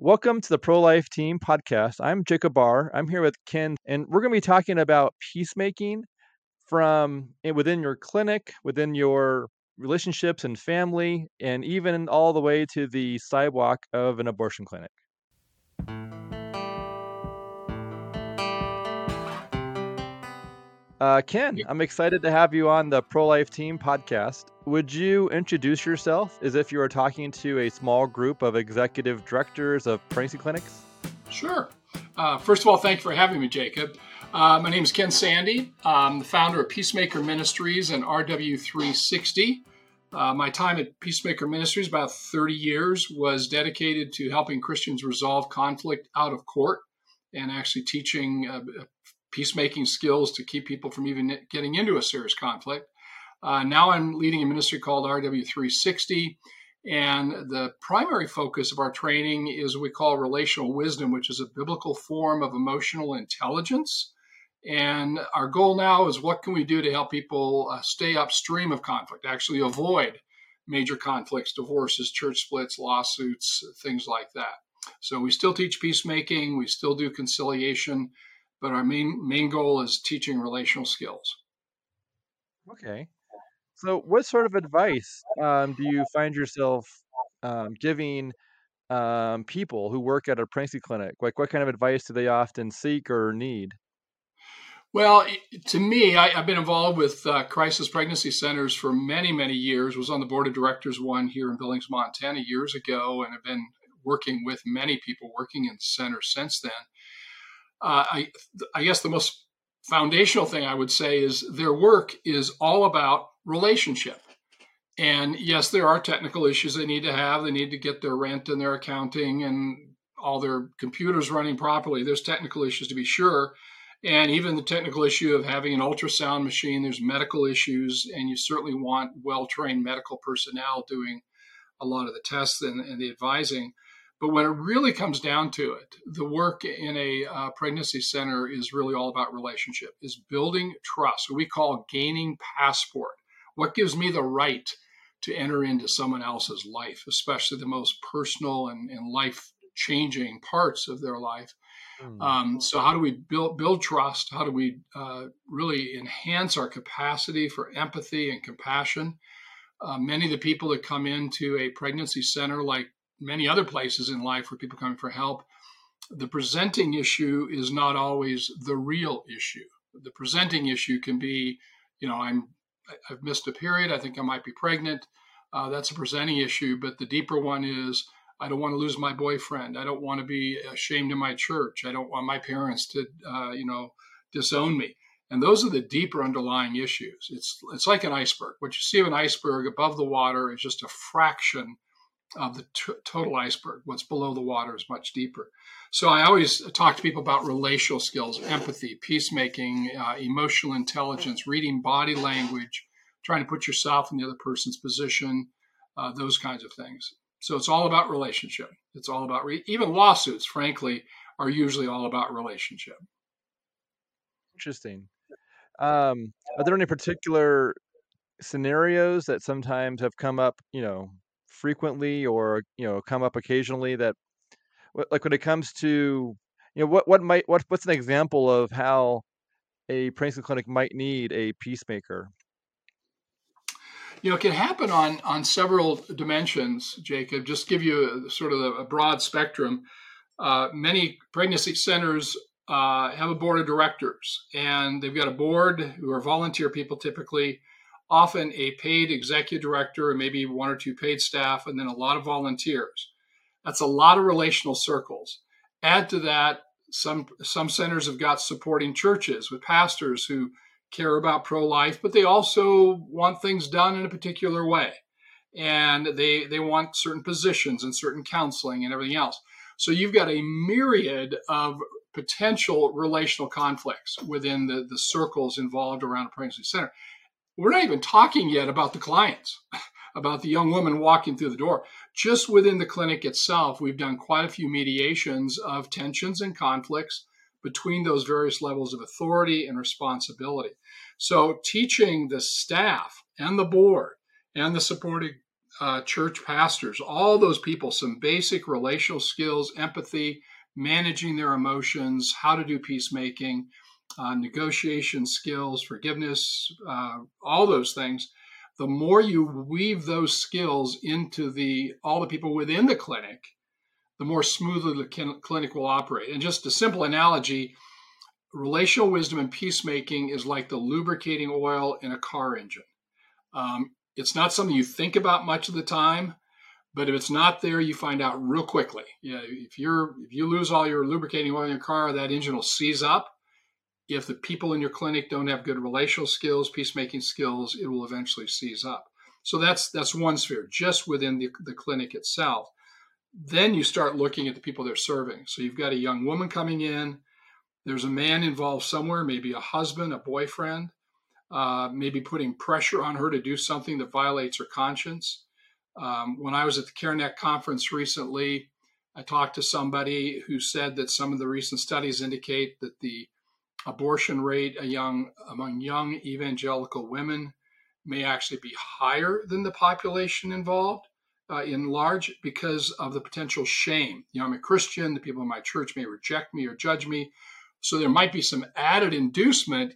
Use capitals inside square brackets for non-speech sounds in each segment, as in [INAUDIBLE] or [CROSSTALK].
Welcome to the Pro Life Team podcast. I'm Jacob Barr. I'm here with Ken, and we're going to be talking about peacemaking from eh, within your clinic, within your relationships and family, and even all the way to the sidewalk of an abortion clinic. Uh, Ken, I'm excited to have you on the Pro Life Team podcast. Would you introduce yourself as if you were talking to a small group of executive directors of pregnancy clinics? Sure. Uh, first of all, thank you for having me, Jacob. Uh, my name is Ken Sande. I'm the founder of Peacemaker Ministries and RW360. Uh, my time at Peacemaker Ministries, about 30 years, was dedicated to helping Christians resolve conflict out of court and actually teaching uh, peacemaking skills to keep people from even getting into a serious conflict. Uh, now I'm leading a ministry called RW360. And the primary focus of our training is what we call relational wisdom, which is a biblical form of emotional intelligence. And our goal now is what can we do to help people uh, stay upstream of conflict, actually avoid major conflicts, divorces, church splits, lawsuits, things like that. So we still teach peacemaking, we still do conciliation, but our main main goal is teaching relational skills. Okay. So, what sort of advice um, do you find yourself um, giving um, people who work at a pregnancy clinic? Like, what kind of advice do they often seek or need? Well, to me, I, have been involved with uh, crisis pregnancy centers for many, many years. Was on the board of directors one here in Billings, Montana, years ago, and have been working with many people working in the center since then uh, I, I guess the most foundational thing I would say is their work is all about relationship. And yes, there are technical issues they need to have. They need to get their rent and their accounting and all their computers running properly. There's technical issues to be sure. And even the technical issue of having an ultrasound machine, there's medical issues, and you certainly want well trained medical personnel doing a lot of the tests and, and the advising. But when it really comes down to it, the work in a uh, pregnancy center is really all about relationship, is building trust. We call gaining passport. What gives me the right to enter into someone else's life, especially the most personal and, and life changing parts of their life? Mm. Um, so, how do we build build trust? How do we uh, really enhance our capacity for empathy and compassion? Uh, many of the people that come into a pregnancy center, like many other places in life where people come for help, the presenting issue is not always the real issue. The presenting issue can be, you know, I'm I've missed a period. I think I might be pregnant. Uh, that's a presenting issue. But the deeper one is I don't want to lose my boyfriend. I don't want to be ashamed in my church. I don't want my parents to, uh, you know, disown me. And those are the deeper underlying issues. It's it's like an iceberg. What you see of an iceberg above the water is just a fraction of the t- total iceberg. What's below the water is much deeper. So I always talk to people about relational skills, empathy, peacemaking, uh, emotional intelligence, reading body language, trying to put yourself in the other person's position, uh, those kinds of things. So it's all about relationship. It's all about re- even lawsuits. Frankly, are usually all about relationship. Interesting. Um, are there any particular scenarios that sometimes have come up, you know, frequently or you know come up occasionally that like when it comes to you know what what might what what's an example of how a pregnancy clinic might need a peacemaker? You know it can happen on on several dimensions jacob. Just give you a, sort of a, broad spectrum. Uh, many pregnancy centers uh, have a board of directors and they've got a board who are volunteer people typically often a paid executive director and maybe one or two paid staff, and then a lot of volunteers. That's a lot of relational circles. Add to that, some some centers have got supporting churches with pastors who care about pro-life, but they also want things done in a particular way. And they they want certain positions and certain counseling and everything else. So you've got a myriad of potential relational conflicts within the, the circles involved around a pregnancy center. We're not even talking yet about the clients, [LAUGHS] about the young woman walking through the door. Just within the clinic itself, we've done quite a few mediations of tensions and conflicts between those various levels of authority and responsibility. So, teaching the staff and the board and the supporting uh, church pastors, all those people, some basic relational skills, empathy, managing their emotions, how to do peacemaking, uh, negotiation skills, forgiveness, uh, all those things. The more you weave those skills into the all the people within the clinic, the more smoothly the clinic will operate. And just a simple analogy relational wisdom and peacemaking is like the lubricating oil in a car engine. Um, it's not something you think about much of the time, but if it's not there, you find out real quickly. Yeah, if you're if you lose all your lubricating oil in your car, that engine will seize up. If the people in your clinic don't have good relational skills, peacemaking skills, it will eventually seize up. So that's that's one sphere, just within the, the clinic itself. Then you start looking at the people they're serving. So you've got a young woman coming in. There's a man involved somewhere, maybe a husband, a boyfriend, uh, maybe putting pressure on her to do something that violates her conscience. Um, when I was at the CareNet conference recently, I talked to somebody who said that some of the recent studies indicate that the abortion rate young, among young evangelical women may actually be higher than the population involved uh, in large because of the potential shame. You know, I'm a Christian, the people in my church may reject me or judge me. So there might be some added inducement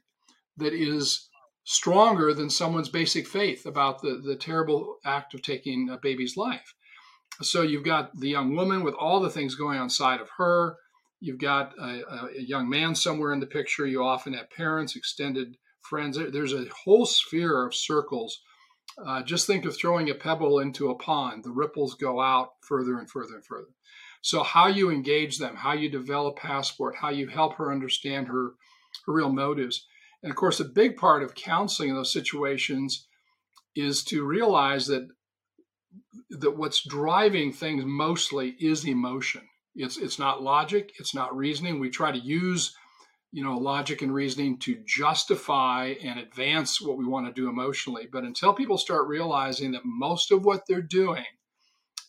that is stronger than someone's basic faith about the, the terrible act of taking a baby's life. So you've got the young woman with all the things going on side of her. You've got a, a young man somewhere in the picture. You often have parents, extended friends. There's a whole sphere of circles. Uh, just think of throwing a pebble into a pond. The ripples go out further and further and further. So how you engage them, how you develop passport, how you help her understand her, her real motives and of course, a big part of counseling in those situations is to realize that that what's driving things mostly is emotion. It's it's not logic, it's not reasoning. We try to use you know logic and reasoning to justify and advance what we want to do emotionally, but until people start realizing that most of what they're doing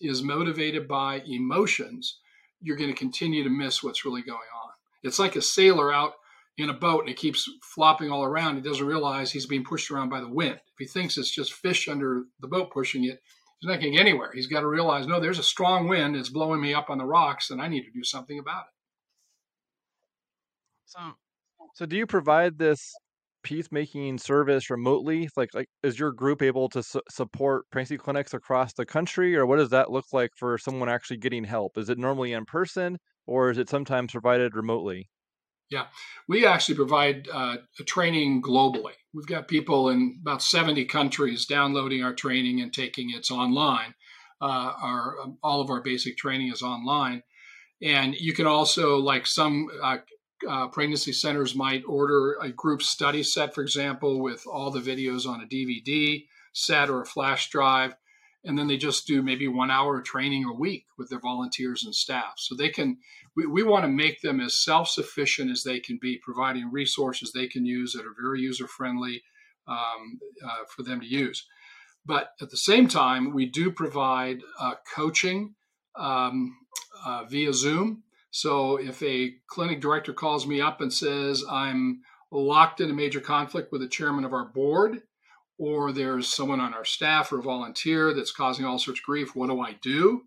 is motivated by emotions, you're going to continue to miss what's really going on. It's like a sailor out in a boat and it keeps flopping all around, he doesn't realize he's being pushed around by the wind. If he thinks it's just fish under the boat pushing it, he's not getting anywhere. He's got to realize, no, there's a strong wind. It's blowing me up on the rocks, and I need to do something about it. So, so do you provide this peacemaking service remotely? Like, like is your group able to su- support pregnancy clinics across the country, or what does that look like for someone actually getting help? Is it normally in person, or is it sometimes provided remotely? Yeah, we actually provide uh, training globally. We've got people in about 70 countries downloading our training and taking it online. Uh, our all of our basic training is online, and you can also, like some uh, uh, pregnancy centers, might order a group study set, for example, with all the videos on a DVD set or a flash drive, and then they just do maybe one hour of training a week with their volunteers and staff. So they can, we, we want to make them as self sufficient as they can be, providing resources they can use that are very user friendly um, uh, for them to use. But at the same time, we do provide uh, coaching um, uh, via Zoom. So if a clinic director calls me up and says, I'm locked in a major conflict with the chairman of our board, or there's someone on our staff or a volunteer that's causing all sorts of grief, what do I do?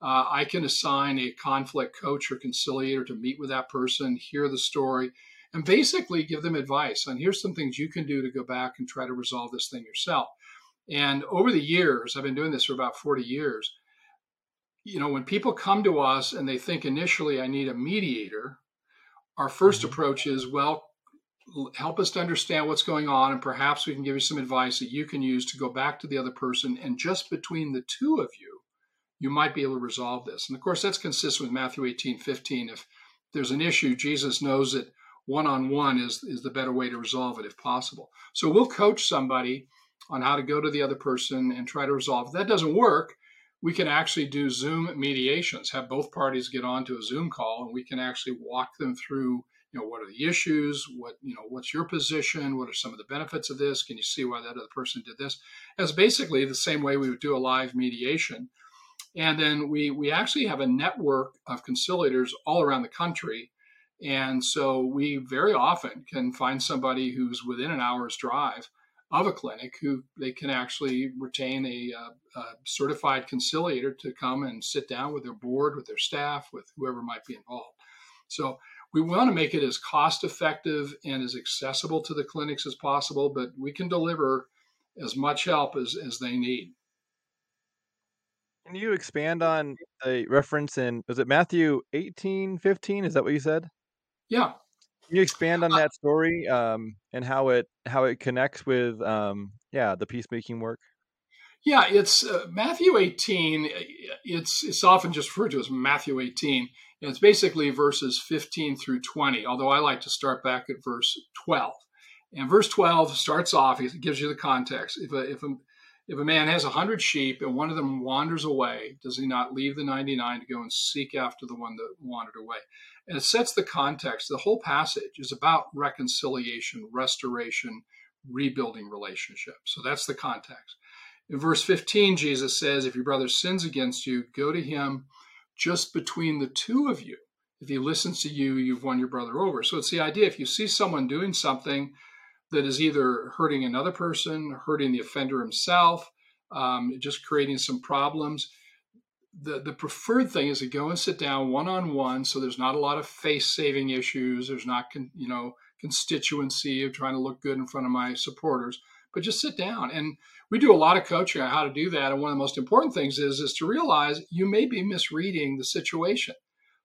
Uh, I can assign a conflict coach or conciliator to meet with that person, hear the story, and basically give them advice on here's some things you can do to go back and try to resolve this thing yourself. And over the years, I've been doing this for about 40 years. You know, when people come to us and they think initially, I need a mediator, our 1st mm-hmm. approach is, well, help us to understand what's going on and perhaps we can give you some advice that you can use to go back to the other person and just between the two of you you might be able to resolve this. And of course that's consistent with matthew 18 15 if there's an issue jesus knows that one-on-one is is the better way to resolve it if possible. So we'll coach somebody on how to go to the other person and try to resolve. If that doesn't work we can actually do zoom mediations have both parties get onto a zoom call and we can actually walk them through you know what are the issues what you know what's your position what are some of the benefits of this can you see why that other person did this? As basically the same way we would do a live mediation and then we we actually have a network of conciliators all around the country and so we very often can find somebody who's within an hour's drive of a clinic who they can actually retain a, uh, a, certified conciliator to come and sit down with their board, with their staff, with whoever might be involved. So we want to make it as cost effective and as accessible to the clinics as possible, but we can deliver as much help as, as they need. Can you expand on the reference in was it Matthew 18, 15? Is that what you said? Yeah. Can you expand on that story um, and how it how it connects with um, yeah the peacemaking work? Yeah, it's uh, Matthew 18. It's it's often just referred to as Matthew 18. And it's basically verses 15 through 20. Although I like to start back at verse 12. And verse 12 starts off. It gives you the context. If a if a if a man has a hundred sheep and one of them wanders away, does he not leave the 99 to go and seek after the one that wandered away? And it sets the context. The whole passage is about reconciliation, restoration, rebuilding relationships. So that's the context. In verse 15, Jesus says, If your brother sins against you, go to him just between the two of you. If he listens to you, you've won your brother over. So it's the idea if you see someone doing something that is either hurting another person, hurting the offender himself, um, just creating some problems. The, the preferred thing is to go and sit down one on one, so there's not a lot of face saving issues. There's not, con, you know, constituency of trying to look good in front of my supporters, but just sit down. And we do a lot of coaching on how to do that. And one of the most important things is is to realize you may be misreading the situation.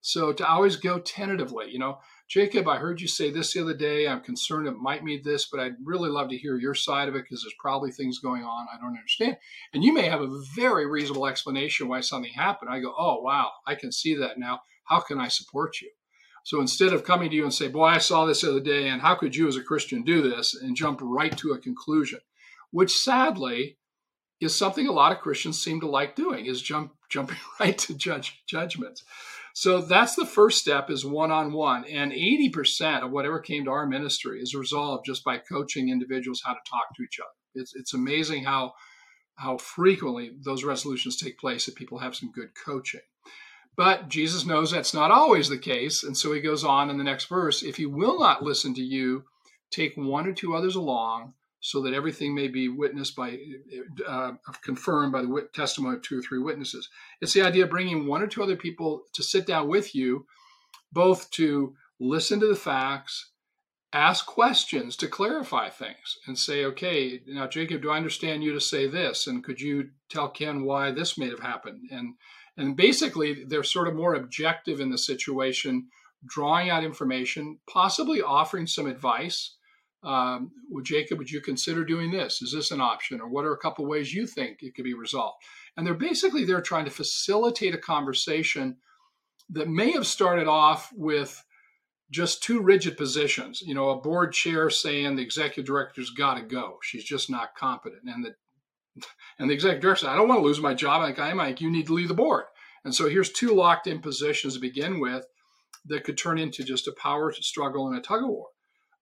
So to always go tentatively, you know, Jacob, I heard you say this the other day. I'm concerned it might mean this, but I'd really love to hear your side of it because there's probably things going on I don't understand. And you may have a very reasonable explanation why something happened. I go, oh, wow, I can see that now. How can I support you? So instead of coming to you and say, boy, I saw this the other day, and how could you as a Christian do this, and jump right to a conclusion, which sadly is something a lot of Christians seem to like doing, is jump jumping [LAUGHS] right to judge judgments. So that's the first step is one-on-one. And 80% of whatever came to our ministry is resolved just by coaching individuals how to talk to each other. It's, it's amazing how, how frequently those resolutions take place if people have some good coaching. But Jesus knows that's not always the case. And so he goes on in the next verse if he will not listen to you, take one or two others along so that everything may be witnessed by, uh, confirmed by the testimony of two or three witnesses. It's the idea of bringing one or two other people to sit down with you, both to listen to the facts, ask questions to clarify things, and say, okay, now, Jacob, do I understand you to say this? And could you tell Ken why this may have happened? And and basically, they're sort of more objective in the situation, drawing out information, possibly offering some advice um, Jacob, would you consider doing this? Is this an option? Or what are a couple ways you think it could be resolved? And they're basically they're trying to facilitate a conversation that may have started off with just two rigid positions. You know, a board chair saying the executive director's got to go; she's just not competent, and the [LAUGHS] and the executive director said, "I don't want to lose my job." Like I'm like, you need to leave the board. And so here's two locked in positions to begin with that could turn into just a power struggle and a tug of war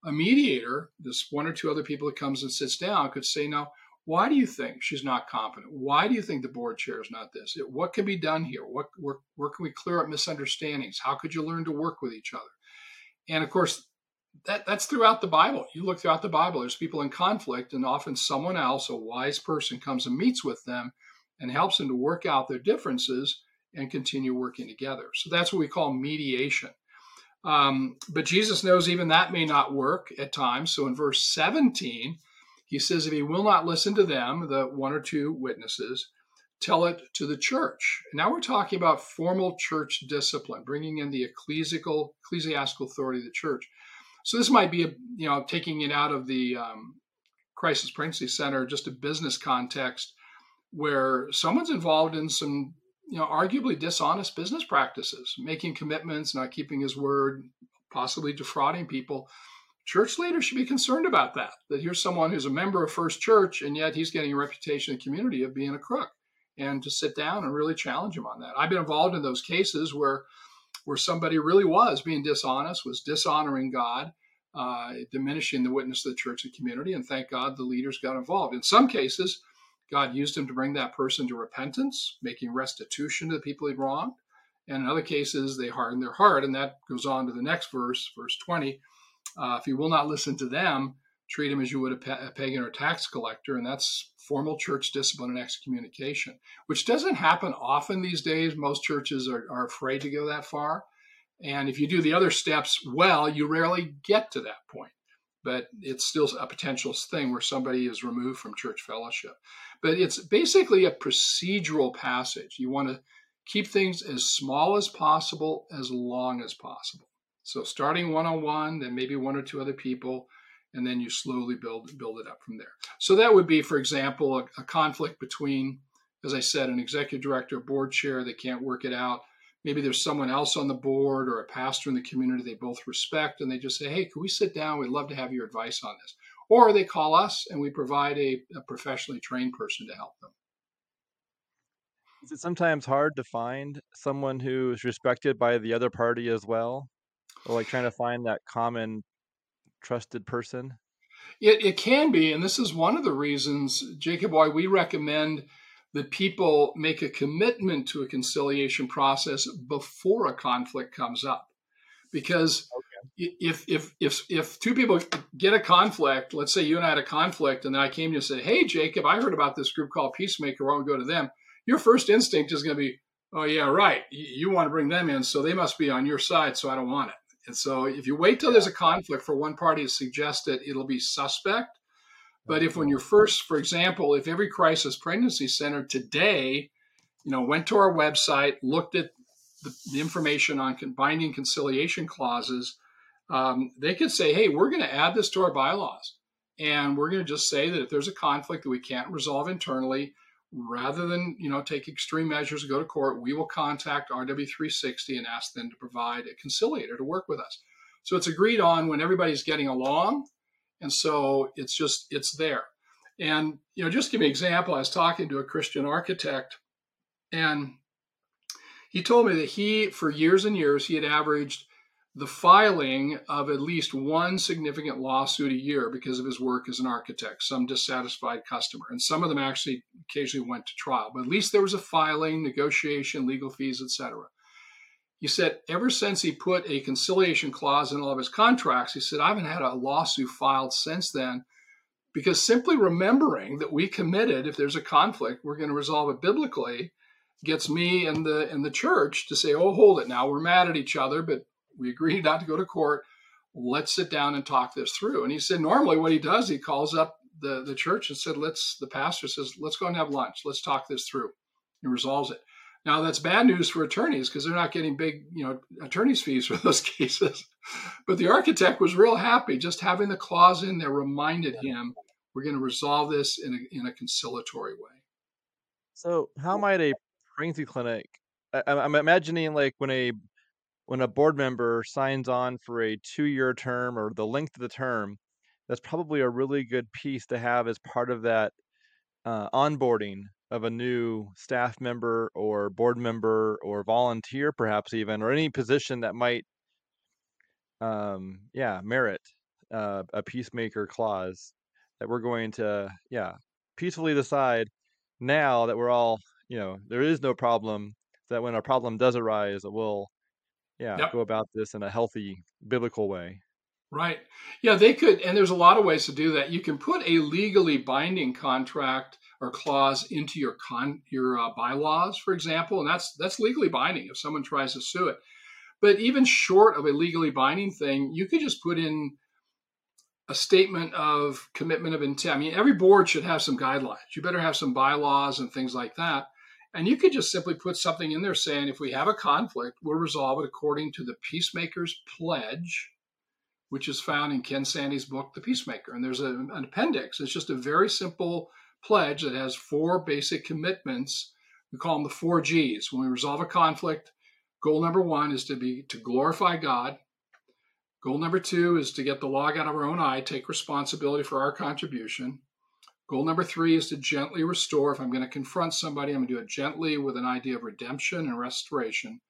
a mediator, this one or two other people that comes and sits down, could say, now, why do you think she's not competent? Why do you think the board chair is not this? What can be done here? What where, where can we clear up misunderstandings? How could you learn to work with each other? And of course, that, that's throughout the Bible. You look throughout the Bible, there's people in conflict, and often someone else, a wise person, comes and meets with them and helps them to work out their differences and continue working together. So that's what we call mediation. Um, but Jesus knows even that may not work at times. So in verse 17, he says, If he will not listen to them, the one or two witnesses, tell it to the church. Now we're talking about formal church discipline, bringing in the ecclesiastical, ecclesiastical authority of the church. So this might be, a, you know, taking it out of the um, crisis pregnancy center, just a business context where someone's involved in some you know, arguably dishonest business practices, making commitments, not keeping his word, possibly defrauding people. Church leaders should be concerned about that. That here's someone who's a member of First Church, and yet he's getting a reputation in the community of being a crook, and to sit down and really challenge him on that. I've been involved in those cases where, where somebody really was being dishonest, was dishonoring God, uh, diminishing the witness of the church and community, and thank God the leaders got involved. In some cases, God used him to bring that person to repentance, making restitution to the people he'd wronged. And in other cases, they hardened their heart. And that goes on to the next verse, verse 20. Uh, if you will not listen to them, treat him as you would a, pagan or tax collector, and that's formal church discipline and excommunication, which doesn't happen often these days. Most churches are, are afraid to go that far. And if you do the other steps well, you rarely get to that point. But it's still a potential thing where somebody is removed from church fellowship. But it's basically a procedural passage. You want to keep things as small as possible, as long as possible. So starting one on one, then maybe one or two other people, and then you slowly build build it up from there. So that would be, for example, a, a conflict between, as I said, an executive director, board chair. They can't work it out. Maybe there's someone else on the board or a pastor in the community they both respect, and they just say, "Hey, can we sit down? We'd love to have your advice on this." Or they call us, and we provide a, a professionally trained person to help them. Is it sometimes hard to find someone who is respected by the other party as well? Or like trying to find that common trusted person? It, it can be. And this is one of the reasons, Jacob, why we recommend that people make a commitment to a conciliation process before a conflict comes up. Because okay. if, if, if, if two people get a conflict, let's say you and I had a conflict, and then I came to you and said, Hey, Jacob, I heard about this group called Peacemaker. Why don't we go to them? Your first instinct is going to be, Oh, yeah, right. You want to bring them in, so they must be on your side, so I don't want it. And so if you wait till there's a conflict for one party to suggest it, it'll be suspect. But if when you're first, for example, if every crisis pregnancy center today, you know, went to our website, looked at the, the information on binding conciliation clauses, um, they could say, hey, we're going to add this to our bylaws. And we're going to just say that if there's a conflict that we can't resolve internally, rather than you know take extreme measures to go to court, we will contact RW360 and ask them to provide a conciliator to work with us. So it's agreed on when everybody's getting along, and so it's just it's there. And you know, just give me an example. I was talking to a Christian architect, and he told me that he, for years and years, he had averaged the filing of at least one significant lawsuit a year because of his work as an architect, some dissatisfied customer. And some of them actually occasionally went to trial, but at least there was a filing, negotiation, legal fees, etc. He said ever since he put a conciliation clause in all of his contracts, he said, I haven't had a lawsuit filed since then because simply remembering that we committed, if there's a conflict, we're going to resolve it biblically gets me and the and the church to say, "Oh, hold it now. We're mad at each other, but we agreed not to go to court. Let's sit down and talk this through. And he said, normally what he does, he calls up the, the church and said, let's, the pastor says, let's go and have lunch. Let's talk this through. He resolves it. Now that's bad news for attorneys because they're not getting big, you know, attorneys fees for [LAUGHS] those cases. But the architect was real happy. Just having the clause in there reminded him we're going to resolve this in a, in a conciliatory way. So, how might a pregnancy clinic? I, I'm imagining like when a when a board member signs on for a two-year term or the length of the term, that's probably a really good piece to have as part of that uh, onboarding of a new staff member or board member or volunteer, perhaps even, or any position that might, um, yeah, merit uh, a peacemaker clause that we're going to, yeah, peacefully decide now that we're all, you know, there is no problem. That when a problem does arise, we'll yeah yep. go about this in a healthy biblical way right. Yeah they could and there's a lot of ways to do that. You can put a legally binding contract or clause into your con your uh, bylaws for example and that's that's legally binding if someone tries to sue it. But even short of a legally binding thing you could just put in a statement of commitment of intent. I mean every board should have some guidelines. You better have some bylaws and things like that. And you could just simply put something in there saying if we have a conflict, we'll resolve it according to the Peacemaker's Pledge, which is found in Ken Sande's book, The Peacemaker. And there's a, an appendix. It's just a very simple pledge that has four basic commitments. We call them the four G's. When we resolve a conflict, goal number one is to be to glorify God. Goal number two is to get the log out of our own eye, take responsibility for our contribution. Goal number three is to gently restore. If I'm going to confront somebody, I'm going to do it gently with an idea of redemption and restoration.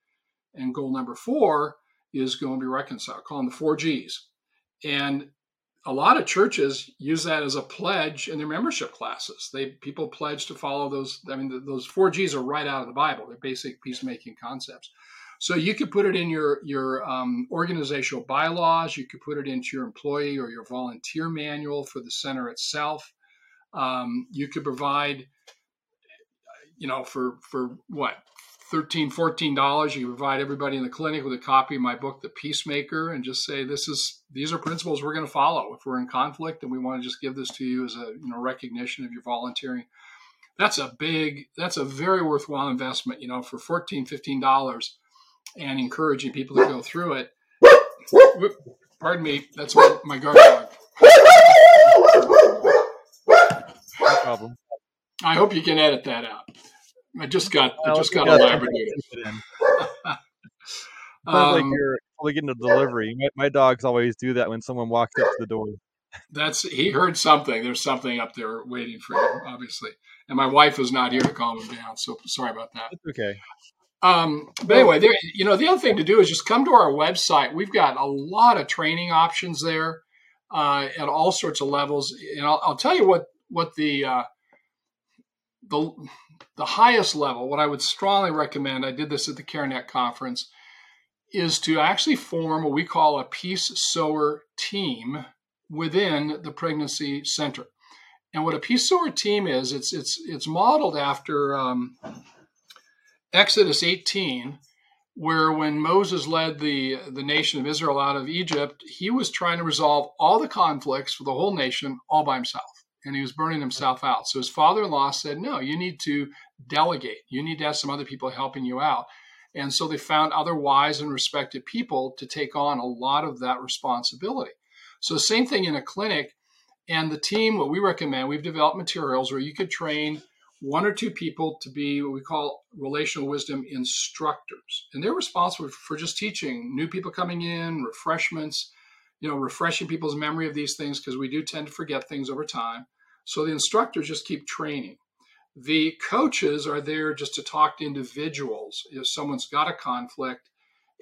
And goal number four is going to be reconciled, Call them the four G's. And a lot of churches use that as a pledge in their membership classes. They people pledge to follow those. I mean, those four G's are right out of the Bible. They're basic peacemaking concepts. So you could put it in your your um, organizational bylaws. You could put it into your employee or your volunteer manual for the center itself. Um, you could provide, you know, for for what 13 14 dollars you provide everybody in the clinic with a copy of my book the peacemaker and just say this is these are principles we're going to follow. If we're in conflict and we want to just give this to you as a you know recognition of your volunteering. That's a big that's a very worthwhile investment you know for 14 15 dollars and encouraging people to go through it. Pardon me that's my, my guard dog. No problem. I hope you can edit that out I just got I just got a Labrador. [LAUGHS] Sounds like um, you're probably getting a delivery. My, my, dogs always do that when someone walks up to the door. That's he heard something. There's something up there waiting for him, obviously. And my wife is not here to calm him down. So sorry about that. It's okay. Um, but anyway, there, you know, the other thing to do is just come to our website. We've got a lot of training options there uh, at all sorts of levels. And I'll, I'll tell you what what the uh, the the highest level, what I would strongly recommend, I did this at the CareNet conference, is to actually form what we call a peace sower team within the pregnancy center. And what a peace sower team is, it's it's it's modeled after um, Exodus 18, where when Moses led the the nation of Israel out of Egypt, he was trying to resolve all the conflicts for the whole nation all by himself and he was burning himself out. So his father in law said, No, you need to delegate. You need to have some other people helping you out. And so they found other wise and respected people to take on a lot of that responsibility. So, same thing in a clinic. And the team, what we recommend, we've developed materials where you could train one or two people to be what we call relational wisdom instructors. And they're responsible for just teaching new people coming in, refreshments, you know, refreshing people's memory of these things because we do tend to forget things over time. So the instructors just keep training. The coaches are there just to talk to individuals. If someone's got a conflict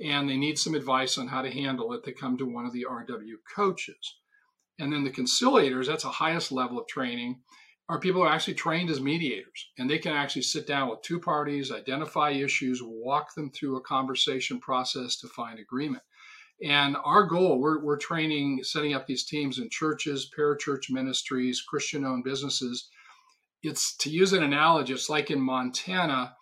and they need some advice on how to handle it, they come to one of the RW coaches. And then the conciliators, that's the highest level of training, are people who are actually trained as mediators. And they can actually sit down with two parties, identify issues, walk them through a conversation process to find agreement. And our goal, we're, we're training, setting up these teams in churches, parachurch ministries, Christian owned businesses. It's to use an analogy, it's like in Montana,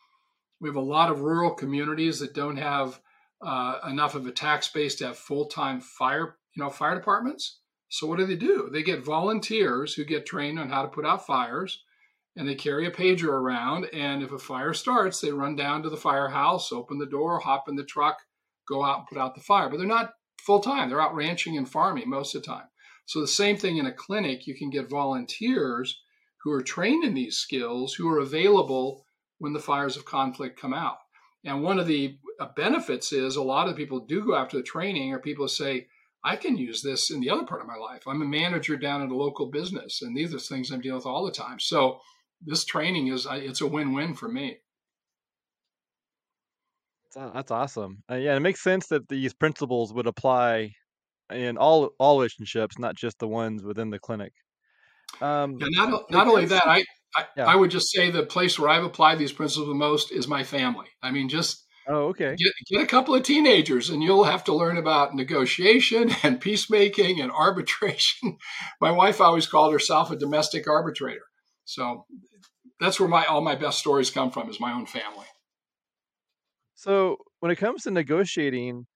we have a lot of rural communities that don't have uh, enough of a tax base to have full time fire, you know, fire departments. So what do they do? They get volunteers who get trained on how to put out fires and they carry a pager around. And if a fire starts, they run down to the firehouse, open the door, hop in the truck, go out and put out the fire, but they're not full time. They're out ranching and farming most of the time. So the same thing in a clinic, you can get volunteers who are trained in these skills who are available when the fires of conflict come out. And one of the uh, benefits is a lot of people do go after the training or people say, I can use this in the other part of my life. I'm a manager down at a local business, and these are things I'm dealing with all the time. So this training is it's a win-win for me. That's awesome. Uh, yeah, it makes sense that these principles would apply in all all relationships, not just the ones within the clinic. Um, and not not only that, I I, yeah. I, would just say the place where I've applied these principles the most is my family. I mean, just oh, okay, get, get a couple of teenagers, and you'll have to learn about negotiation [LAUGHS] and peacemaking and arbitration. [LAUGHS] my wife always called herself a domestic arbitrator, so that's where my all my best stories come from is my own family. So when it comes to negotiating,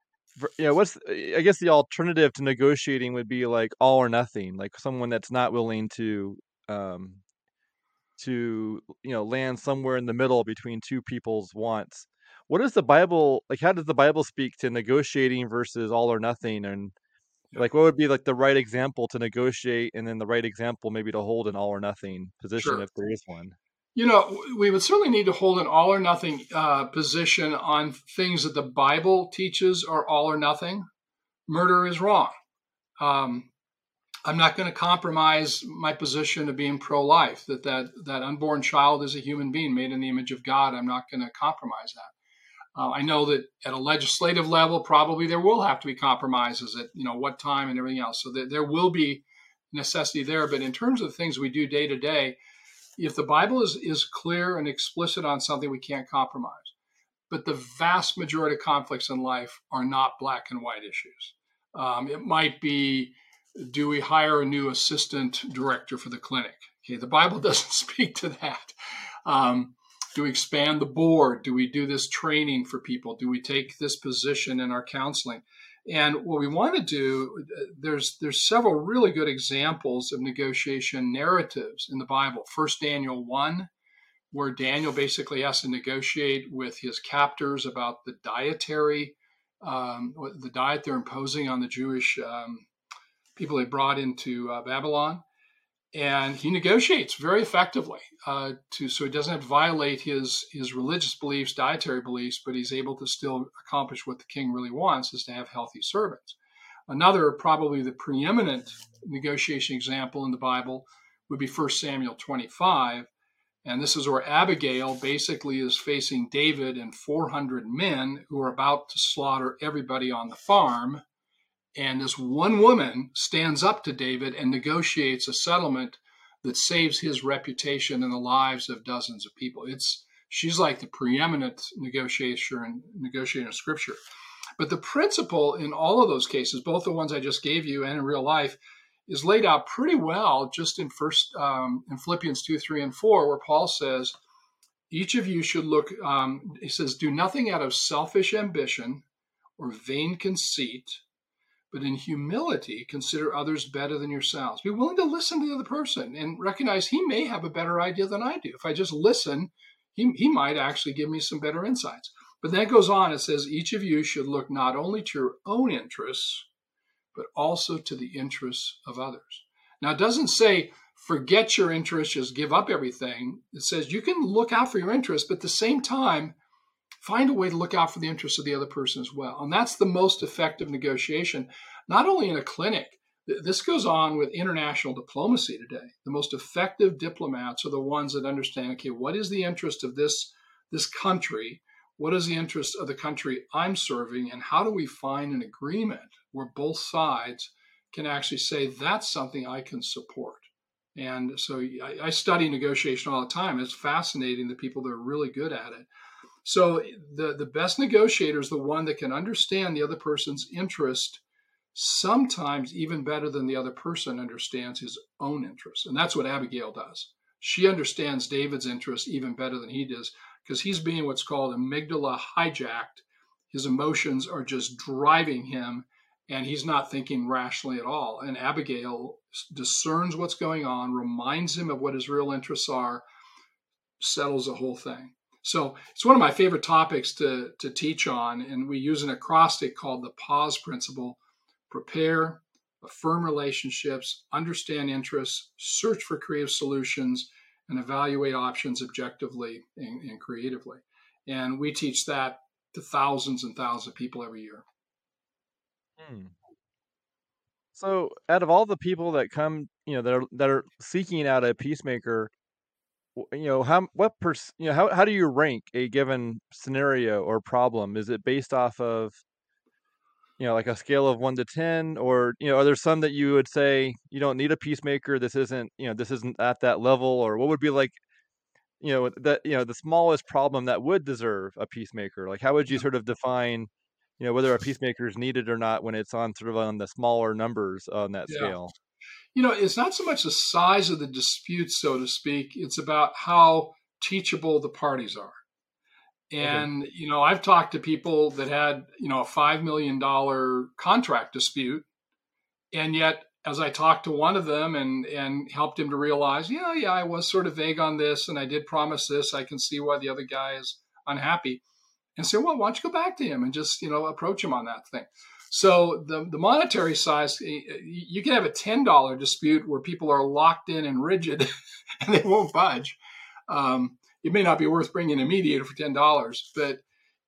you know, what's I guess the alternative to negotiating would be like all or nothing, like someone that's not willing to um to you know land somewhere in the middle between two people's wants. What is the Bible like? How does the Bible speak to negotiating versus all or nothing? And like, what would be like the right example to negotiate, and then the right example maybe to hold an all or nothing position sure. if there is one? You know, we would certainly need to hold an all or nothing uh, position on things that the Bible teaches are all or nothing. Murder is wrong. Um, I'm not going to compromise my position of being pro-life. That that that unborn child is a human being made in the image of God. I'm not going to compromise that. Uh, I know that at a legislative level, probably there will have to be compromises at you know what time and everything else. So that there will be necessity there. But in terms of the things we do day to day, if the Bible is, is clear and explicit on something, we can't compromise. but the vast majority of conflicts in life are not black and white issues. Um, it might be do we hire a new assistant director for the clinic? Okay, the Bible [LAUGHS] doesn't speak to that. Um, do we expand the board? Do we do this training for people? Do we take this position in our counseling? And what we want to do, there's there's several really good examples of negotiation narratives in the Bible. First Daniel one, where Daniel basically has to negotiate with his captors about the dietary, um, the diet they're imposing on the Jewish um, people they brought into uh, Babylon and he negotiates very effectively uh, to so he doesn't have to violate his his religious beliefs, dietary beliefs, but he's able to still accomplish what the king really wants is to have healthy servants. Another, probably the preeminent negotiation example in the Bible, would be 1 Samuel 25. And this is where Abigail basically is facing David and 400 men who are about to slaughter everybody on the farm and this one woman stands up to David and negotiates a settlement that saves his reputation and the lives of dozens of people. It's she's like the preeminent negotiator and negotiator in scripture. But the principle in all of those cases, both the ones I just gave you and in real life, is laid out pretty well just in first um, in Philippians two, three, and four, where Paul says, each of you should look. Um, he says, do nothing out of selfish ambition or vain conceit but in humility, consider others better than yourselves. Be willing to listen to the other person and recognize he may have a better idea than I do. If I just listen, he, he might actually give me some better insights. But then it goes on, it says, each of you should look not only to your own interests, but also to the interests of others. Now, it doesn't say forget your interests, just give up everything. It says you can look out for your interests, but at the same time, find a way to look out for the interests of the other person as well. And that's the most effective negotiation, not only in a clinic. This goes on with international diplomacy today. The most effective diplomats are the ones that understand, okay, what is the interest of this, this country? What is the interest of the country I'm serving? And how do we find an agreement where both sides can actually say, that's something I can support? And so I, I study negotiation all the time. It's fascinating the people that are really good at it. So the, the best negotiator is the one that can understand the other person's interest, sometimes even better than the other person understands his own interest. And that's what Abigail does. She understands David's interest even better than he does because he's being what's called amygdala hijacked. His emotions are just driving him and he's not thinking rationally at all. And Abigail discerns what's going on, reminds him of what his real interests are, settles the whole thing. So it's one of my favorite topics to, to teach on, and we use an acrostic called the PAUSE principle prepare, affirm relationships, understand interests, search for creative solutions, and evaluate options objectively and, and creatively. And we teach that to thousands and thousands of people every year. Hmm. So, out of all the people that come, you know, that are that are seeking out a peacemaker, you know how what pers- you know how how do you rank a given scenario or problem? Is it based off of you know like a scale of 1 to 10 or you know are there some that you would say you don't need a peacemaker. This isn't you know this isn't at that level. Or what would be like you know that you know the smallest problem that would deserve a peacemaker? Like how would you sort of define you know whether a peacemaker is needed or not when it's on sort of on the smaller numbers on that yeah. scale you know, it's not so much the size of the dispute, so to speak, it's about how teachable the parties are. And, okay. you know, I've talked to people that had, you know, a $5 million contract dispute. And yet, as I talked to one of them and, and helped him to realize, yeah, yeah, I was sort of vague on this and I did promise this, I can see why the other guy is unhappy. And say, well, why don't you go back to him and just, you know, approach him on that thing. So the, the monetary size, you can have a $10 dispute where people are locked in and rigid [LAUGHS] and they won't budge. Um, it may not be worth bringing a mediator for $10, but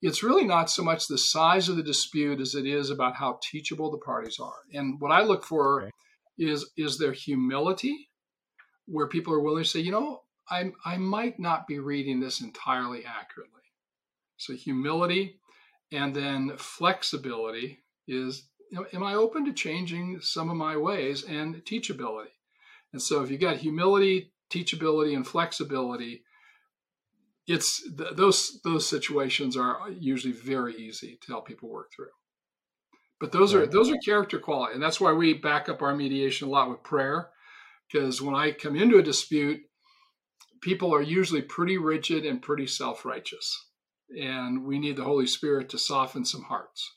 it's really not so much the size of the dispute as it is about how teachable the parties are. And what I look for okay. is, is their humility, where people are willing to say, you know, I, I might not be reading this entirely accurately. So humility and then flexibility is you know, am I open to changing some of my ways and teachability? And so if you got humility, teachability, and flexibility, it's th- those those situations are usually very easy to help people work through. But those are those are character quality, and that's why we back up our mediation a lot with prayer. Because when I come into a dispute, people are usually pretty rigid and pretty self righteous, and we need the Holy Spirit to soften some hearts.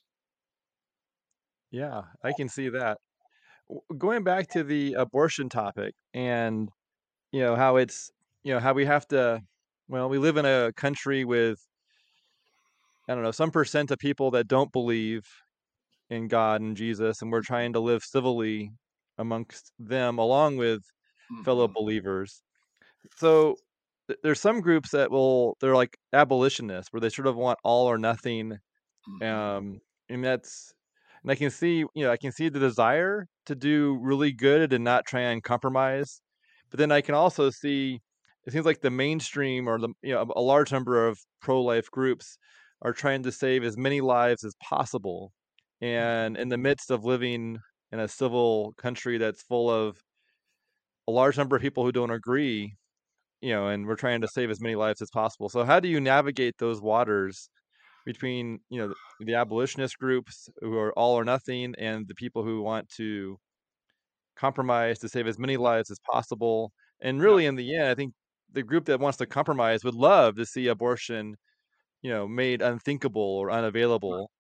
Yeah, I can see that. Going back to the abortion topic, and you know how it's you know how we have to well, we live in a country with I don't know, some percent of people that don't believe in God and Jesus, and we're trying to live civilly amongst them along with mm-hmm. fellow believers. So th- there's some groups that will they're like abolitionists where they sort of want all or nothing. Mm-hmm. Um and that's and I can see, you know, I can see the desire to do really good and not try and compromise. But then I can also see it seems like the mainstream or the you know a large number of pro-life groups are trying to save as many lives as possible and in the midst of living in a civil country that's full of a large number of people who don't agree you know and we're trying to save as many lives as possible so how do you navigate those waters between you know the abolitionist groups who are all or nothing and the people who want to compromise to save as many lives as possible and really in the end i think the group that wants to compromise would love to see abortion, you know, made unthinkable or unavailable.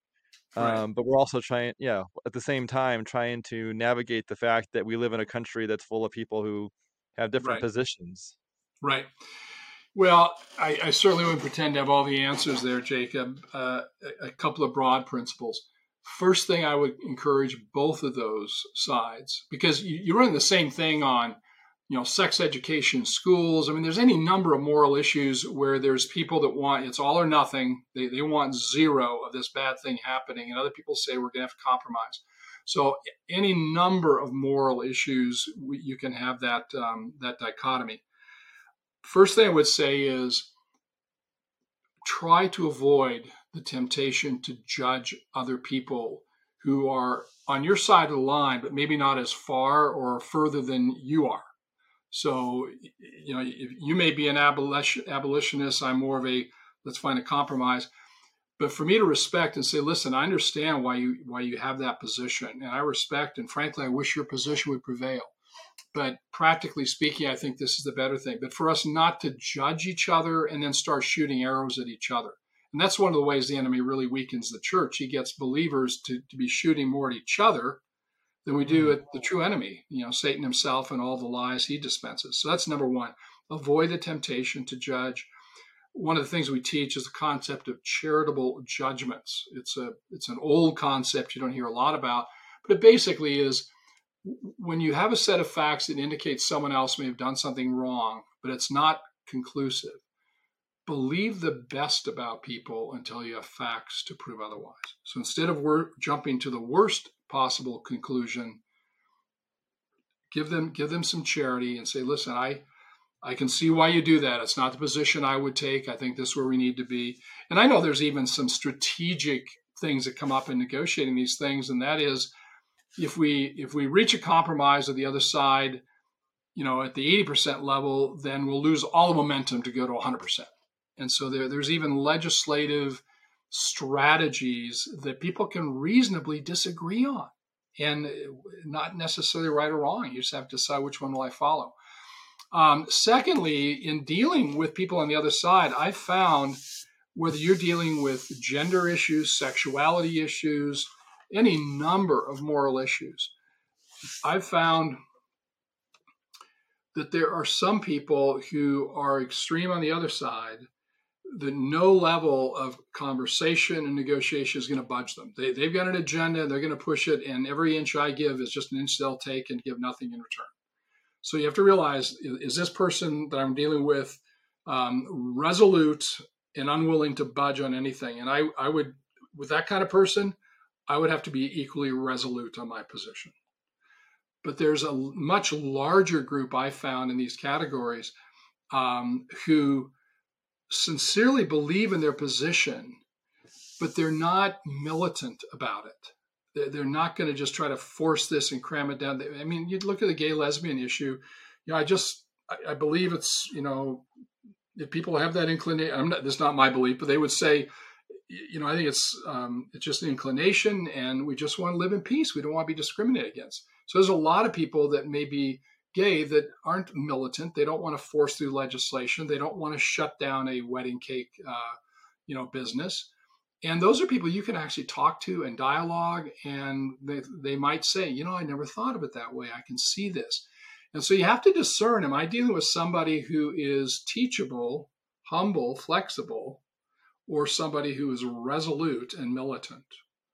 Right. Um, but we're also trying, yeah, at the same time, trying to navigate the fact that we live in a country that's full of people who have different right. positions. Right. Well, I, I, certainly wouldn't pretend to have all the answers there, Jacob. Uh, a, couple of broad principles. First thing I would encourage both of those sides because you, you're the same thing on you know, sex education, schools. I mean, there's any number of moral issues where there's people that want it's all or nothing. They, they want zero of this bad thing happening, and other people say we're going to have to compromise. So, any number of moral issues, you can have that um, that dichotomy. First thing I would say is try to avoid the temptation to judge other people who are on your side of the line, but maybe not as far or further than you are. So, you know, you may be an abolition, abolitionist. I'm more of a let's find a compromise. But for me to respect and say, listen, I understand why you why you have that position, and I respect and frankly, I wish your position would prevail. But practically speaking, I think this is the better thing. But for us not to judge each other and then start shooting arrows at each other. And that's one of the ways the enemy really weakens the church. He gets believers to, to be shooting more at each other than we do hmm. at the true enemy, you know, Satan himself and all the lies he dispenses. So that's number one. Avoid the temptation to judge. One of the things we teach is the concept of charitable judgments. It's a it's an old concept you don't hear a lot about, but it basically is when you have a set of facts that indicate someone else may have done something wrong, but it's not conclusive. Believe the best about people until you have facts to prove otherwise. So instead of jumping to the worst possible conclusion give them give them some charity and say listen i i can see why you do that it's not the position i would take i think this is where we need to be and i know there's even some strategic things that come up in negotiating these things and that is if we if we reach a compromise of the other side you know at the 80% level then we'll lose all the momentum to go to 100% and so there, there's even legislative strategies that people can reasonably disagree on and not necessarily right or wrong. You just have to decide which one will I follow. Um, secondly, in dealing with people on the other side, I found whether you're dealing with gender issues, sexuality issues, any number of moral issues, I've found that there are some people who are extreme on the other side that no level of conversation and negotiation is going to budge them. They, they've got an agenda, they're going to push it, and every inch I give is just an inch they'll take and give nothing in return. So you have to realize is this person that I'm dealing with um, resolute and unwilling to budge on anything? And I, I would, with that kind of person, I would have to be equally resolute on my position. But there's a much larger group I found in these categories um, who sincerely believe in their position, but they're not militant about it. They're not going to just try to force this and cram it down. I mean, you look at the gay lesbian issue. You know, I just I believe it's you know if people have that inclination, I'm not, this is not my belief, but they would say, you know, I think it's um, it's just an inclination, and we just want to live in peace. We don't want to be discriminated against. So there's a lot of people that may be gay that aren't militant. They don't want to force through legislation. They don't want to shut down a wedding cake, uh, you know, business. And those are people you can actually talk to and dialogue, and they, they might say, you know, I never thought of it that way. I can see this. And so you have to discern am I dealing with somebody who is teachable, humble, flexible, or somebody who is resolute and militant?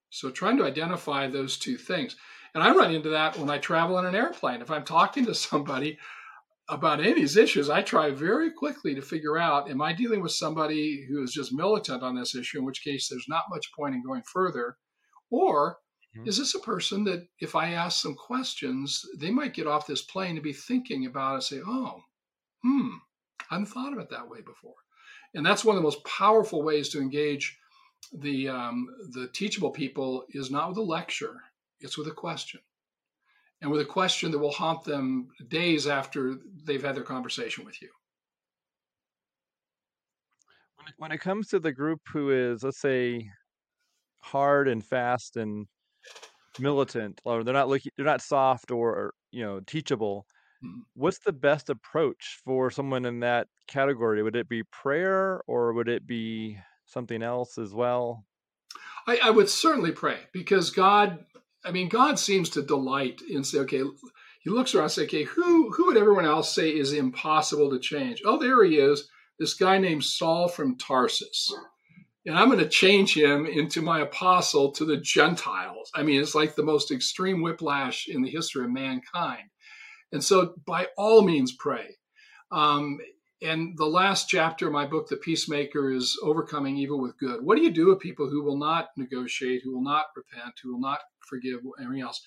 So trying to identify those two things. And I run into that when I travel in an airplane. If I'm talking to somebody about any of these issues, I try very quickly to figure out am I dealing with somebody who is just militant on this issue, in which case there's not much point in going further, or Mm-hmm. Is this a person that if I ask some questions, they might get off this plane and be thinking about it, and say, oh, hmm, I hadn't thought of it that way before. And that's one of the most powerful ways to engage the um, the teachable people is not with a lecture, it's with a question. And with a question that will haunt them days after they've had their conversation with you. When it comes to the group who is, let's say, hard and fast and militant or they're not looking they're not soft or, you know teachable. Mm-hmm. what's the best approach for someone in that category? Would it be prayer or would it be something else as well? I, I would certainly pray because god i mean god seems to delight in say okay he looks around and say okay who who would everyone else say is impossible to change oh there he is this guy named saul from tarsus. And I'm going to change him into my apostle to the Gentiles. I mean, it's like the most extreme whiplash in the history of mankind. And so, by all means, pray. Um, and the last chapter of my book, The Peacemaker, is overcoming evil with good. What do you do with people who will not negotiate, who will not repent, who will not forgive, everything else?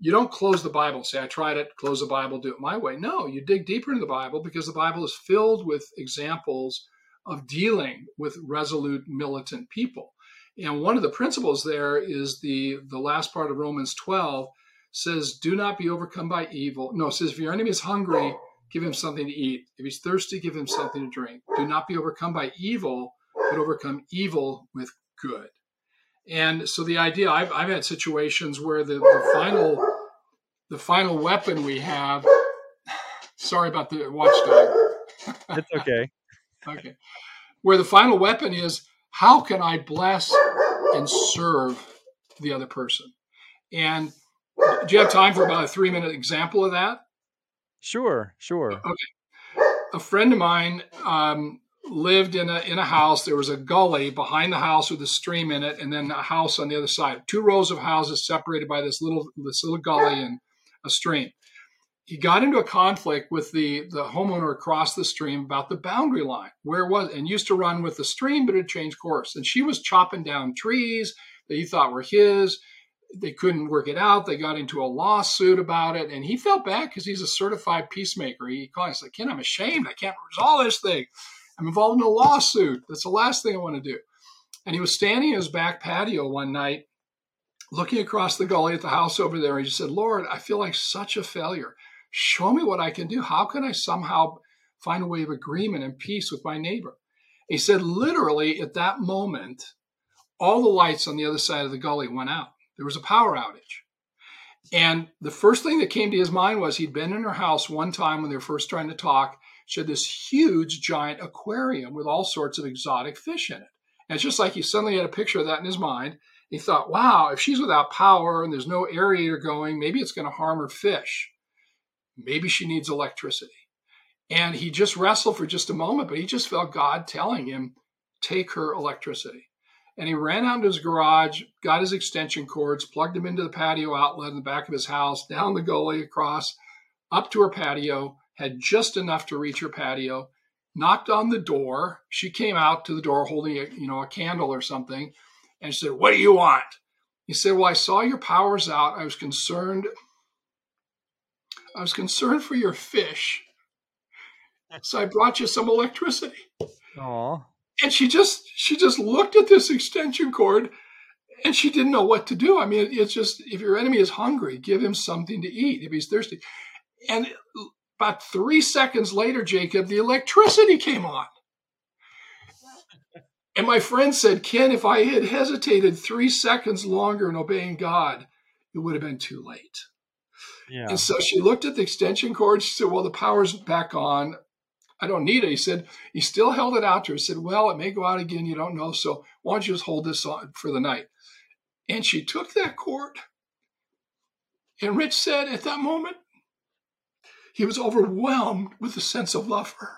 You don't close the Bible, say, I tried it, close the Bible, do it my way. No, you dig deeper into the Bible because the Bible is filled with examples of dealing with resolute militant people. And one of the principles there is the, the last part of Romans 12 says, Do not be overcome by evil. No, it says, If your enemy is hungry, give him something to eat. If he's thirsty, give him something to drink. Do not be overcome by evil, but overcome evil with good. And so the idea, I've, I've had situations where the, the final the final weapon we have. Sorry about the watchdog. it's okay [LAUGHS] okay. Where the final weapon is how can I bless and serve the other person? And do you have time for about a three minute example of that? Sure, sure. Okay. A friend of mine um, lived in a in a house. There was a gully behind the house with a stream in it, and then a house on the other side. Two rows of houses separated by this little this little gully and a stream he got into a conflict with the, the homeowner across the stream about the boundary line, where it was, and used to run with the stream, but it changed course. And she was chopping down trees that he thought were his. They couldn't work it out. They got into a lawsuit about it, and he felt bad because he's a certified peacemaker. He called me, said, Ken, I'm ashamed. I can't resolve this thing. I'm involved in a lawsuit. That's the last thing I want to do. And he was standing in his back patio one night, looking across the gully at the house over there. He just said, Lord, I feel like such a failure show me what I can do. How can I somehow find a way of agreement and peace with my neighbor? He said, literally at that moment, all the lights on the other side of the gully went out. There was a power outage. And the first thing that came to his mind was he'd been in her house one time when they were first trying to talk. She had this huge, giant aquarium with all sorts of exotic fish in it. And it's just like he suddenly had a picture of that in his mind. He thought, wow, if she's without power and there's no aerator going, maybe it's going to harm her fish. Maybe she needs electricity. And he just wrestled for just a moment, but he just felt God telling him, take her electricity. And he ran out into his garage, got his extension cords, plugged them into the patio outlet in the back of his house, down the gully across, up to her patio, had just enough to reach her patio, knocked on the door. She came out to the door holding a, you know, a candle or something, and she said, What do you want? He said, Well, I saw your power's out. I was concerned I was concerned for your fish. So I brought you some electricity. Aww. And she just she just looked at this extension cord and she didn't know what to do. I mean, it's just if your enemy is hungry, give him something to eat. If he's thirsty. And about three seconds later, Jacob, the electricity came on. And my friend said, Ken, if I had hesitated three seconds longer in obeying God, it would have been too late. Yeah. And so she looked at the extension cord. She said, Well, the power's back on. I don't need it. He said, He still held it out to her. He said, Well, it may go out again. You don't know. So why don't you just hold this on for the night? And she took that cord. And Rich said at that moment, he was overwhelmed with a sense of love for her.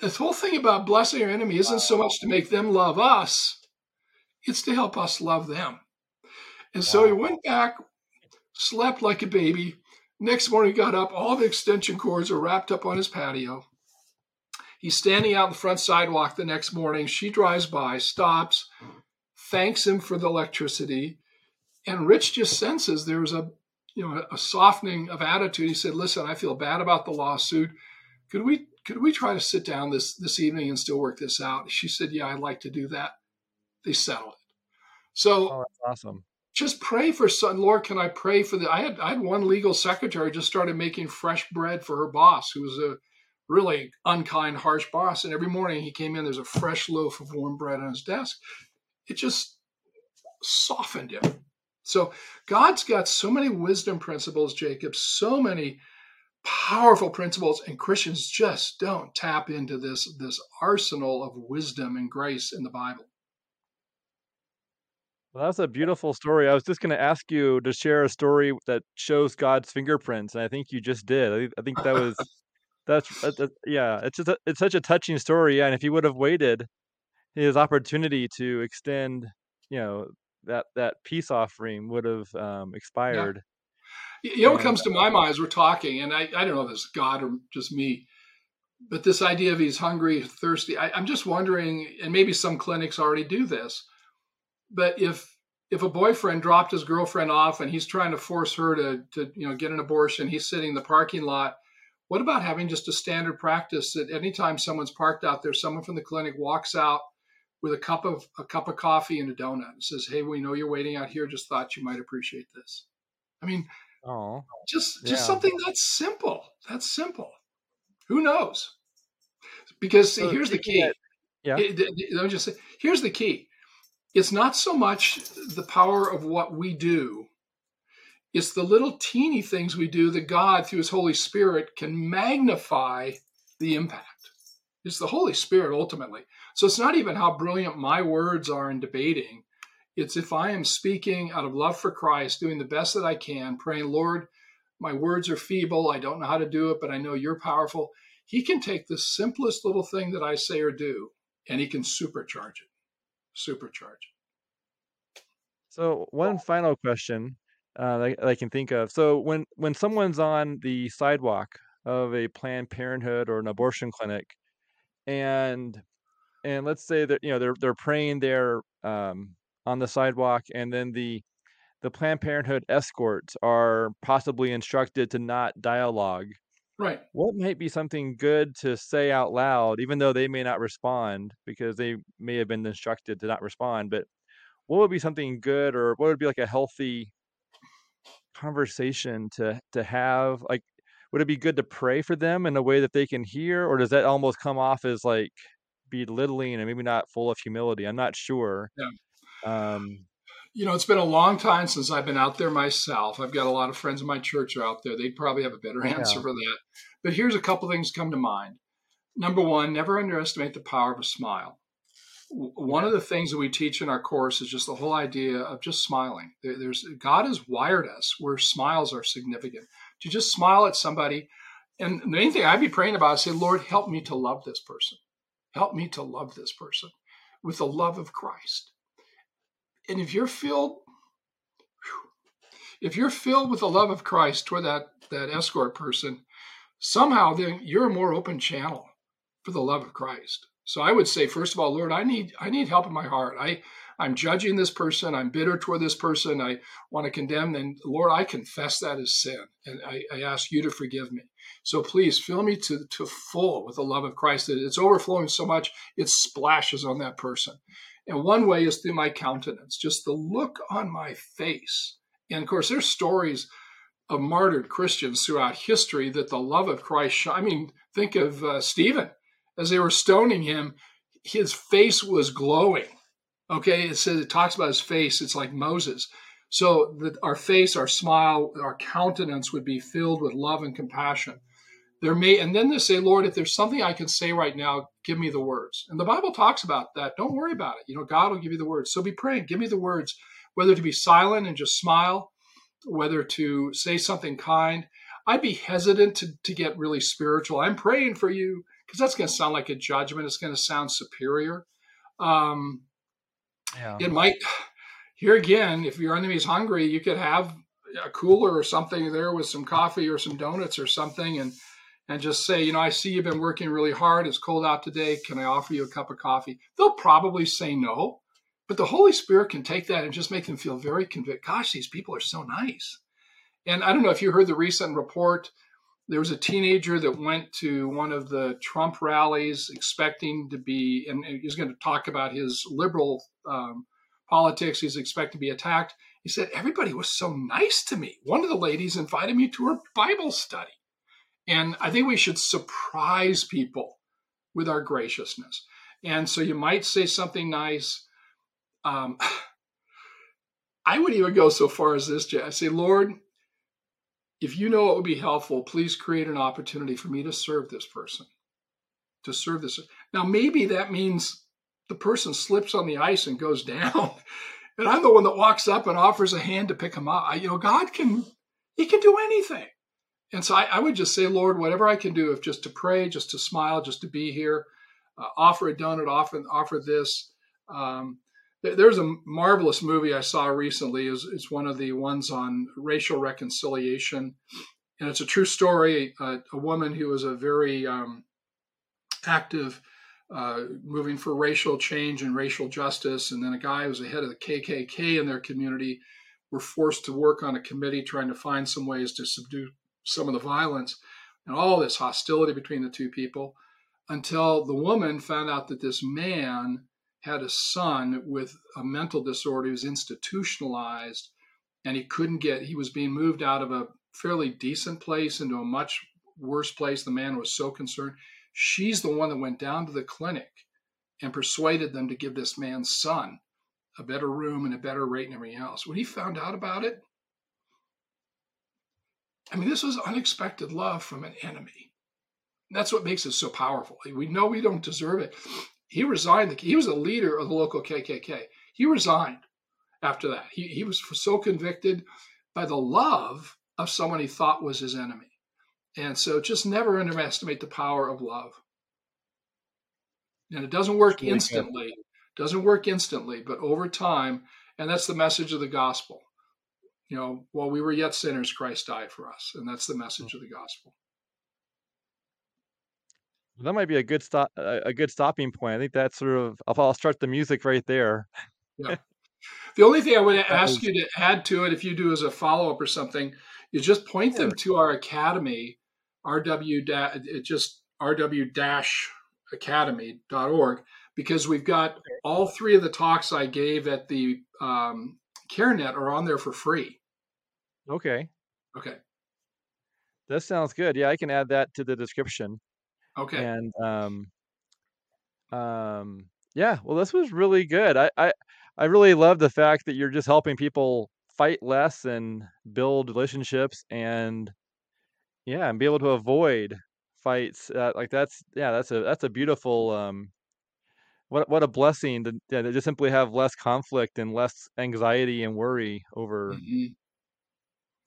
The whole thing about blessing our enemy isn't so much to make them love us, it's to help us love them. And so he went back, slept like a baby. Next morning, he got up, all the extension cords are wrapped up on his patio. He's standing out on the front sidewalk the next morning. She drives by, stops, thanks him for the electricity. And Rich just senses there's a you know a softening of attitude. He said, "Listen, I feel bad about the lawsuit. Could we could we try to sit down this this evening and still work this out?" She said, "Yeah, I'd like to do that." They settled it. So oh, that's awesome. Just pray for son, Lord. Can I pray for the? I had I had one legal secretary just started making fresh bread for her boss, who was a really unkind, harsh boss. And every morning he came in, there's a fresh loaf of warm bread on his desk. It just softened him. So God's got so many wisdom principles, Jacob, so many powerful principles, and Christians just don't tap into this, this arsenal of wisdom and grace in the Bible. Well, that's a beautiful story. I was just going to ask you to share a story that shows God's fingerprints, and I think you just did. I think, I think that was [LAUGHS] that's, that's yeah. It's just a, it's such a touching story. Yeah, and if he would have waited his opportunity to extend, you know, that that peace offering would have um, expired. Yeah. You know what comes to my mind as we're talking, and I, I don't know if it's God or just me, but this idea of he's hungry, thirsty. I, I'm just wondering, and maybe some clinics already do this, but if if a boyfriend dropped his girlfriend off and he's trying to force her to to you know get an abortion, he's sitting in the parking lot. What about having just a standard practice that anytime someone's parked out there, someone from the clinic walks out with a cup of a cup of coffee and a donut and says, "Hey, we know you're waiting out here. Just thought you might appreciate this." I mean, oh, just just yeah. something that's simple. That's simple. Who knows? Because so here's the key. yeah. Let me just say, here's the key. It's not so much the power of what we do. It's the little teeny things we do that God, through His Holy Spirit, can magnify the impact. It's the Holy Spirit ultimately. So it's not even how brilliant my words are in debating. It's if I am speaking out of love for Christ, doing the best that I can, praying, Lord, my words are feeble. I don't know how to do it, but I know you're powerful. He can take the simplest little thing that I say or do, and he can supercharge it. Supercharge. So, one final question uh, that I can think of. So, when when someone's on the sidewalk of a Planned Parenthood or an abortion clinic, and and let's say that you know they're they're praying there um, on the sidewalk, and then the the Planned Parenthood escorts are possibly instructed to not dialogue. Right. What might be something good to say out loud, even though they may not respond because they may have been instructed to not respond? But what would be something good, or what would be like a healthy conversation to to have? Like, would it be good to pray for them in a way that they can hear, or does that almost come off as like belittling and maybe not full of humility. I'm not sure. Yeah. Um, you know, it's been a long time since I've been out there myself. I've got a lot of friends in my church are out there. They'd probably have a better answer yeah. for that. But here's a couple things come to mind. Number one, never underestimate the power of a smile. One of the things that we teach in our course is just the whole idea of just smiling. There's God has wired us where smiles are significant. To just smile at somebody, and the main thing I'd be praying about is say, Lord, help me to love this person. Help me to love this person with the love of Christ. And if you're filled, if you're filled with the love of Christ toward that, that escort person, somehow then you're a more open channel for the love of Christ. So I would say, first of all, Lord, I need I need help in my heart. I I'm judging this person. I'm bitter toward this person. I want to condemn. And Lord, I confess that as sin. And I, I, ask you to forgive me. So please fill me to, to full with the love of Christ that it's overflowing so much, it splashes on that person. And one way is through my countenance, just the look on my face. And of course, there's stories of martyred Christians throughout history that the love of Christ, I mean, think of uh, Stephen as they were stoning him his face was glowing. Okay, it says it talks about his face. It's like Moses. So that our face, our smile, our countenance would be filled with love and compassion. There may, and then they say, Lord, if there's something I can say right now, give me the words. And the Bible talks about that. Don't worry about it. You know, God will give you the words. So be praying. Give me the words, whether to be silent and just smile, whether to say something kind. I'd be hesitant to, to get really spiritual. I'm praying for you because that's going to sound like a judgment. It's going to sound superior. Um, yeah. It might, here again, if your enemy's hungry, you could have a cooler or something there with some coffee or some donuts or something and and just say, you know, I see you've been working really hard. It's cold out today. Can I offer you a cup of coffee? They'll probably say no, but the Holy Spirit can take that and just make them feel very convict. Gosh, these people are so nice. And I don't know if you heard the recent report. There was a teenager that went to one of the Trump rallies expecting to be, and he's going to talk about his liberal um, politics. He's expected to be attacked. He said, Everybody was so nice to me. One of the ladies invited me to her Bible study. And I think we should surprise people with our graciousness. And so you might say something nice. Um, [SIGHS] I would even go so far as this, Jay. I say, Lord, if you know it would be helpful, please create an opportunity for me to serve this person, to serve this. Now, maybe that means the person slips on the ice and goes [LAUGHS] down, and I'm the one that walks up and offers a hand to pick him up. I, you know, God can, He can do anything. And so I, I, would just say, Lord, whatever I can do, if just to pray, just to smile, just to be here, uh, offer a donut, offer offer this. Um, there's a marvelous movie I saw recently. Is it's one of the ones on racial reconciliation, and it's a true story. A woman who was a very um, active, uh, moving for racial change and racial justice, and then a guy who was the head of the KKK in their community were forced to work on a committee trying to find some ways to subdue some of the violence and all this hostility between the two people until the woman found out that this man had a son with a mental disorder. He was institutionalized and he couldn't get, he was being moved out of a fairly decent place into a much worse place. The man was so concerned. She's the one that went down to the clinic and persuaded them to give this man's son a better room and a better rate and everything else. When he found out about it, I mean, this was unexpected love from an enemy. That's what makes it so powerful. We know we don't deserve it. He resigned. He was a leader of the local KKK. He resigned after that. He, he was so convicted by the love of someone he thought was his enemy. And so just never underestimate the power of love. And it doesn't work really instantly. Good. Doesn't work instantly, but over time, and that's the message of the gospel. You know, while we were yet sinners, Christ died for us, and that's the message of the gospel. That might be a good stop, a good stopping point. I think that's sort of. I'll, I'll start the music right there. Yeah. The only thing I would [LAUGHS] ask you to add to it, if you do as a follow up or something, is just point them to our academy, rw just rw academy.org, because we've got all three of the talks I gave at the um, CareNet are on there for free. Okay. Okay. That sounds good. Yeah, I can add that to the description. Okay. And um, um, yeah. Well, this was really good. I I I really love the fact that you're just helping people fight less and build relationships and yeah, and be able to avoid fights. Uh, like that's yeah, that's a that's a beautiful um what what a blessing to, yeah, to just simply have less conflict and less anxiety and worry over mm-hmm.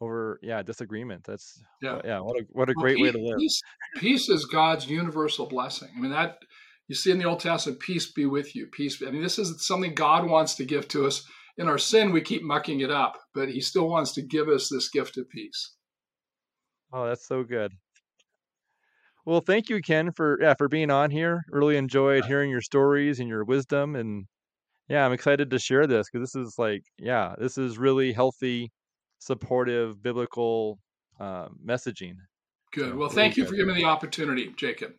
Over yeah disagreement. That's yeah yeah what a what a well, great peace, way to live. Peace, peace is God's universal blessing. I mean that you see in the Old Testament, peace be with you. Peace. Be, I mean this is something God wants to give to us. In our sin, we keep mucking it up, but He still wants to give us this gift of peace. Oh, that's so good. Well, thank you, Ken, for yeah for being on here. Really enjoyed hearing your stories and your wisdom, and yeah, I'm excited to share this because this is like yeah, this is really healthy, supportive, biblical uh, messaging. Good. Well, thank you for giving me the opportunity, Jacob.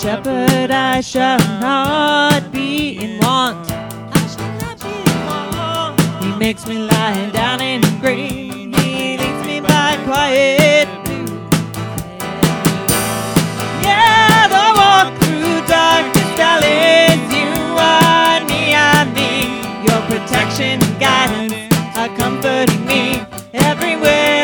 shepherd, I shall not be in want. He makes me lie down in green. He leads me by quiet blue. Yeah, the walk through darkest alleys, you are near me. Your protection, guidance, are comforting me everywhere.